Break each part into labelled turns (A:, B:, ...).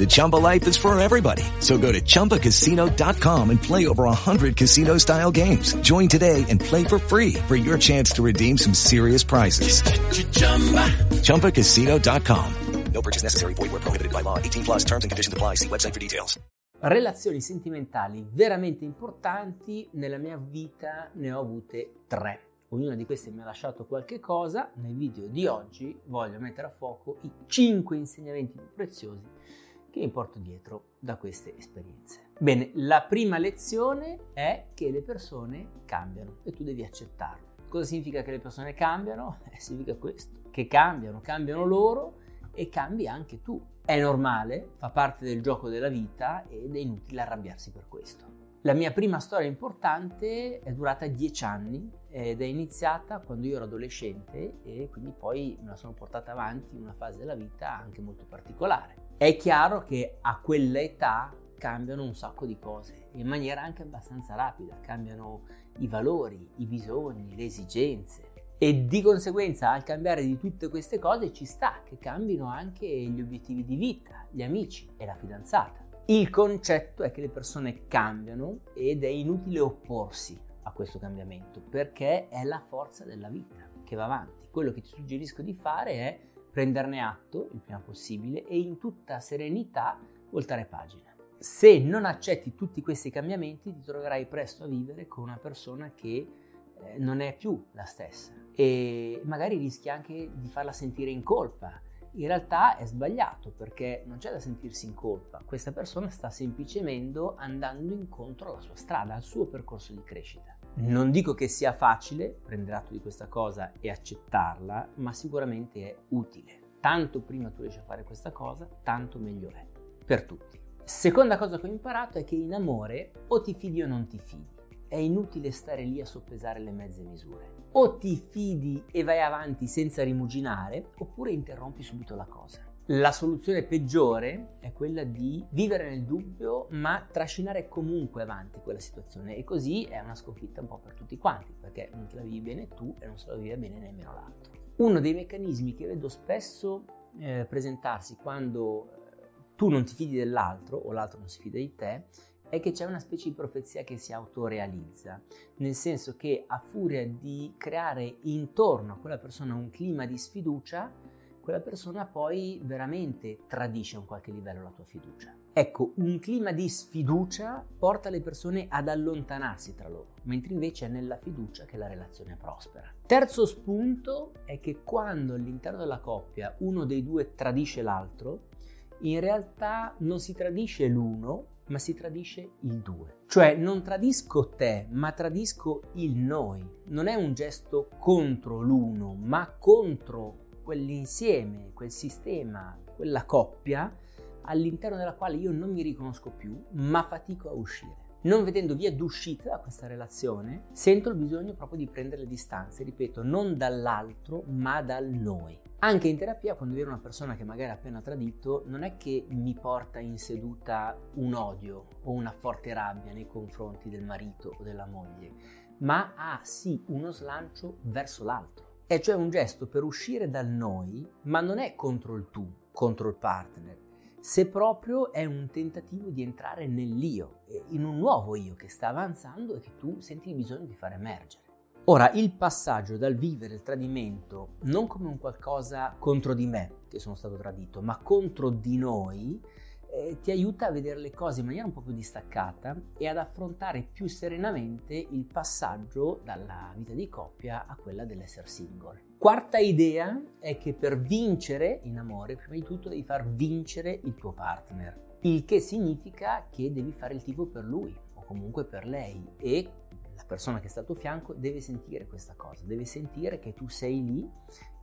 A: The Chumba life is for everybody. So go to ChumbaCasino.com and play over 100 casino style games. Join today and play for free for your chance to redeem some serious prizes. ChumbaCasino.com.
B: No purchase necessary. Void where prohibited by law. 18 plus terms and conditions apply. See website for details.
C: Relazioni sentimentali veramente importanti nella mia vita ne ho avute tre. Ognuna di queste mi ha lasciato qualche cosa. Nel video di oggi voglio mettere a fuoco i 5 insegnamenti più preziosi che mi porto dietro da queste esperienze. Bene, la prima lezione è che le persone cambiano e tu devi accettarlo. Cosa significa che le persone cambiano? Eh, significa questo, che cambiano, cambiano loro e cambi anche tu. È normale, fa parte del gioco della vita ed è inutile arrabbiarsi per questo. La mia prima storia importante è durata dieci anni ed è iniziata quando io ero adolescente e quindi poi me la sono portata avanti in una fase della vita anche molto particolare. È chiaro che a quella età cambiano un sacco di cose in maniera anche abbastanza rapida, cambiano i valori, i bisogni, le esigenze e di conseguenza al cambiare di tutte queste cose ci sta che cambino anche gli obiettivi di vita, gli amici e la fidanzata. Il concetto è che le persone cambiano ed è inutile opporsi a questo cambiamento perché è la forza della vita che va avanti. Quello che ti suggerisco di fare è prenderne atto il prima possibile e in tutta serenità voltare pagina. Se non accetti tutti questi cambiamenti ti troverai presto a vivere con una persona che eh, non è più la stessa e magari rischi anche di farla sentire in colpa. In realtà è sbagliato perché non c'è da sentirsi in colpa, questa persona sta semplicemente andando incontro alla sua strada, al suo percorso di crescita. Non dico che sia facile prendere atto di questa cosa e accettarla, ma sicuramente è utile. Tanto prima tu riesci a fare questa cosa, tanto meglio è per tutti. Seconda cosa che ho imparato è che in amore o ti fidi o non ti fidi. È inutile stare lì a soppesare le mezze misure. O ti fidi e vai avanti senza rimuginare, oppure interrompi subito la cosa. La soluzione peggiore è quella di vivere nel dubbio, ma trascinare comunque avanti quella situazione e così è una sconfitta un po' per tutti quanti, perché non te la vivi bene tu e non se la vive bene nemmeno l'altro. Uno dei meccanismi che vedo spesso eh, presentarsi quando tu non ti fidi dell'altro o l'altro non si fida di te è che c'è una specie di profezia che si autorealizza, nel senso che a furia di creare intorno a quella persona un clima di sfiducia, quella persona poi veramente tradisce a un qualche livello la tua fiducia. Ecco, un clima di sfiducia porta le persone ad allontanarsi tra loro, mentre invece è nella fiducia che la relazione prospera. Terzo spunto è che quando all'interno della coppia uno dei due tradisce l'altro, in realtà non si tradisce l'uno, ma si tradisce il due. Cioè non tradisco te, ma tradisco il noi. Non è un gesto contro l'uno, ma contro quell'insieme, quel sistema, quella coppia all'interno della quale io non mi riconosco più, ma fatico a uscire. Non vedendo via d'uscita da questa relazione, sento il bisogno proprio di prendere le distanze, ripeto, non dall'altro, ma dal noi. Anche in terapia, quando vedo una persona che magari ha appena tradito, non è che mi porta in seduta un odio o una forte rabbia nei confronti del marito o della moglie, ma ha sì uno slancio verso l'altro. E cioè un gesto per uscire dal noi, ma non è contro il tu, contro il partner, se proprio è un tentativo di entrare nell'io, in un nuovo io che sta avanzando e che tu senti il bisogno di far emergere. Ora, il passaggio dal vivere il tradimento non come un qualcosa contro di me, che sono stato tradito, ma contro di noi, eh, ti aiuta a vedere le cose in maniera un po' più distaccata e ad affrontare più serenamente il passaggio dalla vita di coppia a quella dell'essere single. Quarta idea è che per vincere in amore, prima di tutto devi far vincere il tuo partner. Il che significa che devi fare il tifo per lui o comunque per lei e la persona che sta al tuo fianco deve sentire questa cosa, deve sentire che tu sei lì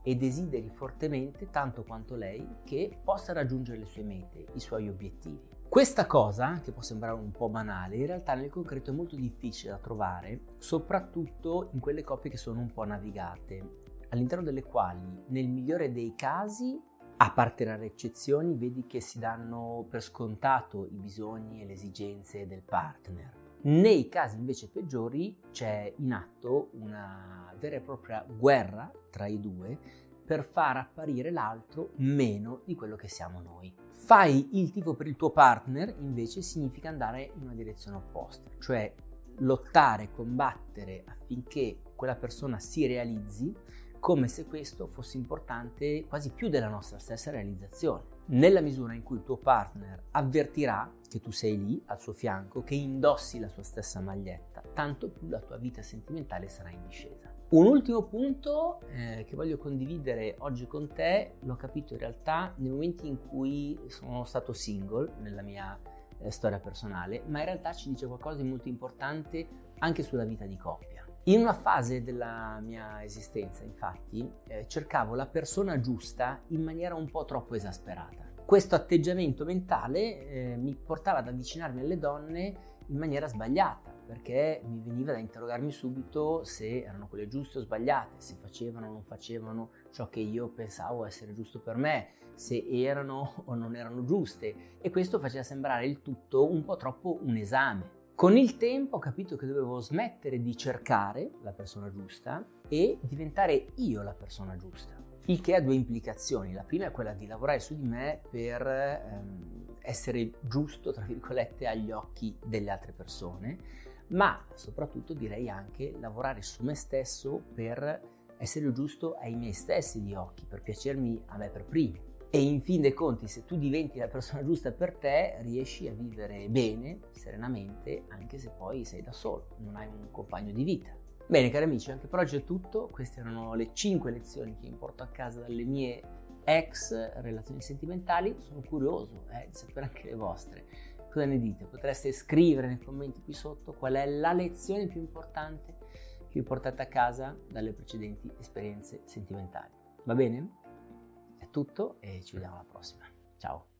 C: e desideri fortemente, tanto quanto lei, che possa raggiungere le sue mete, i suoi obiettivi. Questa cosa, che può sembrare un po' banale, in realtà nel concreto è molto difficile da trovare, soprattutto in quelle coppie che sono un po' navigate, all'interno delle quali, nel migliore dei casi, a parte rare eccezioni, vedi che si danno per scontato i bisogni e le esigenze del partner. Nei casi invece peggiori c'è in atto una vera e propria guerra tra i due per far apparire l'altro meno di quello che siamo noi. Fai il tifo per il tuo partner invece significa andare in una direzione opposta, cioè lottare, combattere affinché quella persona si realizzi come se questo fosse importante quasi più della nostra stessa realizzazione. Nella misura in cui il tuo partner avvertirà che tu sei lì al suo fianco, che indossi la sua stessa maglietta, tanto più la tua vita sentimentale sarà in discesa. Un ultimo punto eh, che voglio condividere oggi con te, l'ho capito in realtà nei momenti in cui sono stato single nella mia eh, storia personale, ma in realtà ci dice qualcosa di molto importante anche sulla vita di coppia. In una fase della mia esistenza, infatti, eh, cercavo la persona giusta in maniera un po' troppo esasperata. Questo atteggiamento mentale eh, mi portava ad avvicinarmi alle donne in maniera sbagliata, perché mi veniva da interrogarmi subito se erano quelle giuste o sbagliate, se facevano o non facevano ciò che io pensavo essere giusto per me, se erano o non erano giuste e questo faceva sembrare il tutto un po' troppo un esame. Con il tempo ho capito che dovevo smettere di cercare la persona giusta e diventare io la persona giusta. Il che ha due implicazioni. La prima è quella di lavorare su di me per ehm, essere giusto, tra virgolette, agli occhi delle altre persone, ma soprattutto direi anche lavorare su me stesso per essere giusto ai miei stessi di occhi, per piacermi a me per primo. E in fin dei conti, se tu diventi la persona giusta per te, riesci a vivere bene, serenamente, anche se poi sei da solo, non hai un compagno di vita. Bene cari amici, anche per oggi è tutto. Queste erano le 5 lezioni che mi porto a casa dalle mie ex relazioni sentimentali. Sono curioso eh, di sapere anche le vostre. Cosa ne dite? Potreste scrivere nei commenti qui sotto qual è la lezione più importante che vi portate a casa dalle precedenti esperienze sentimentali. Va bene? Tutto e ci vediamo alla prossima. Ciao!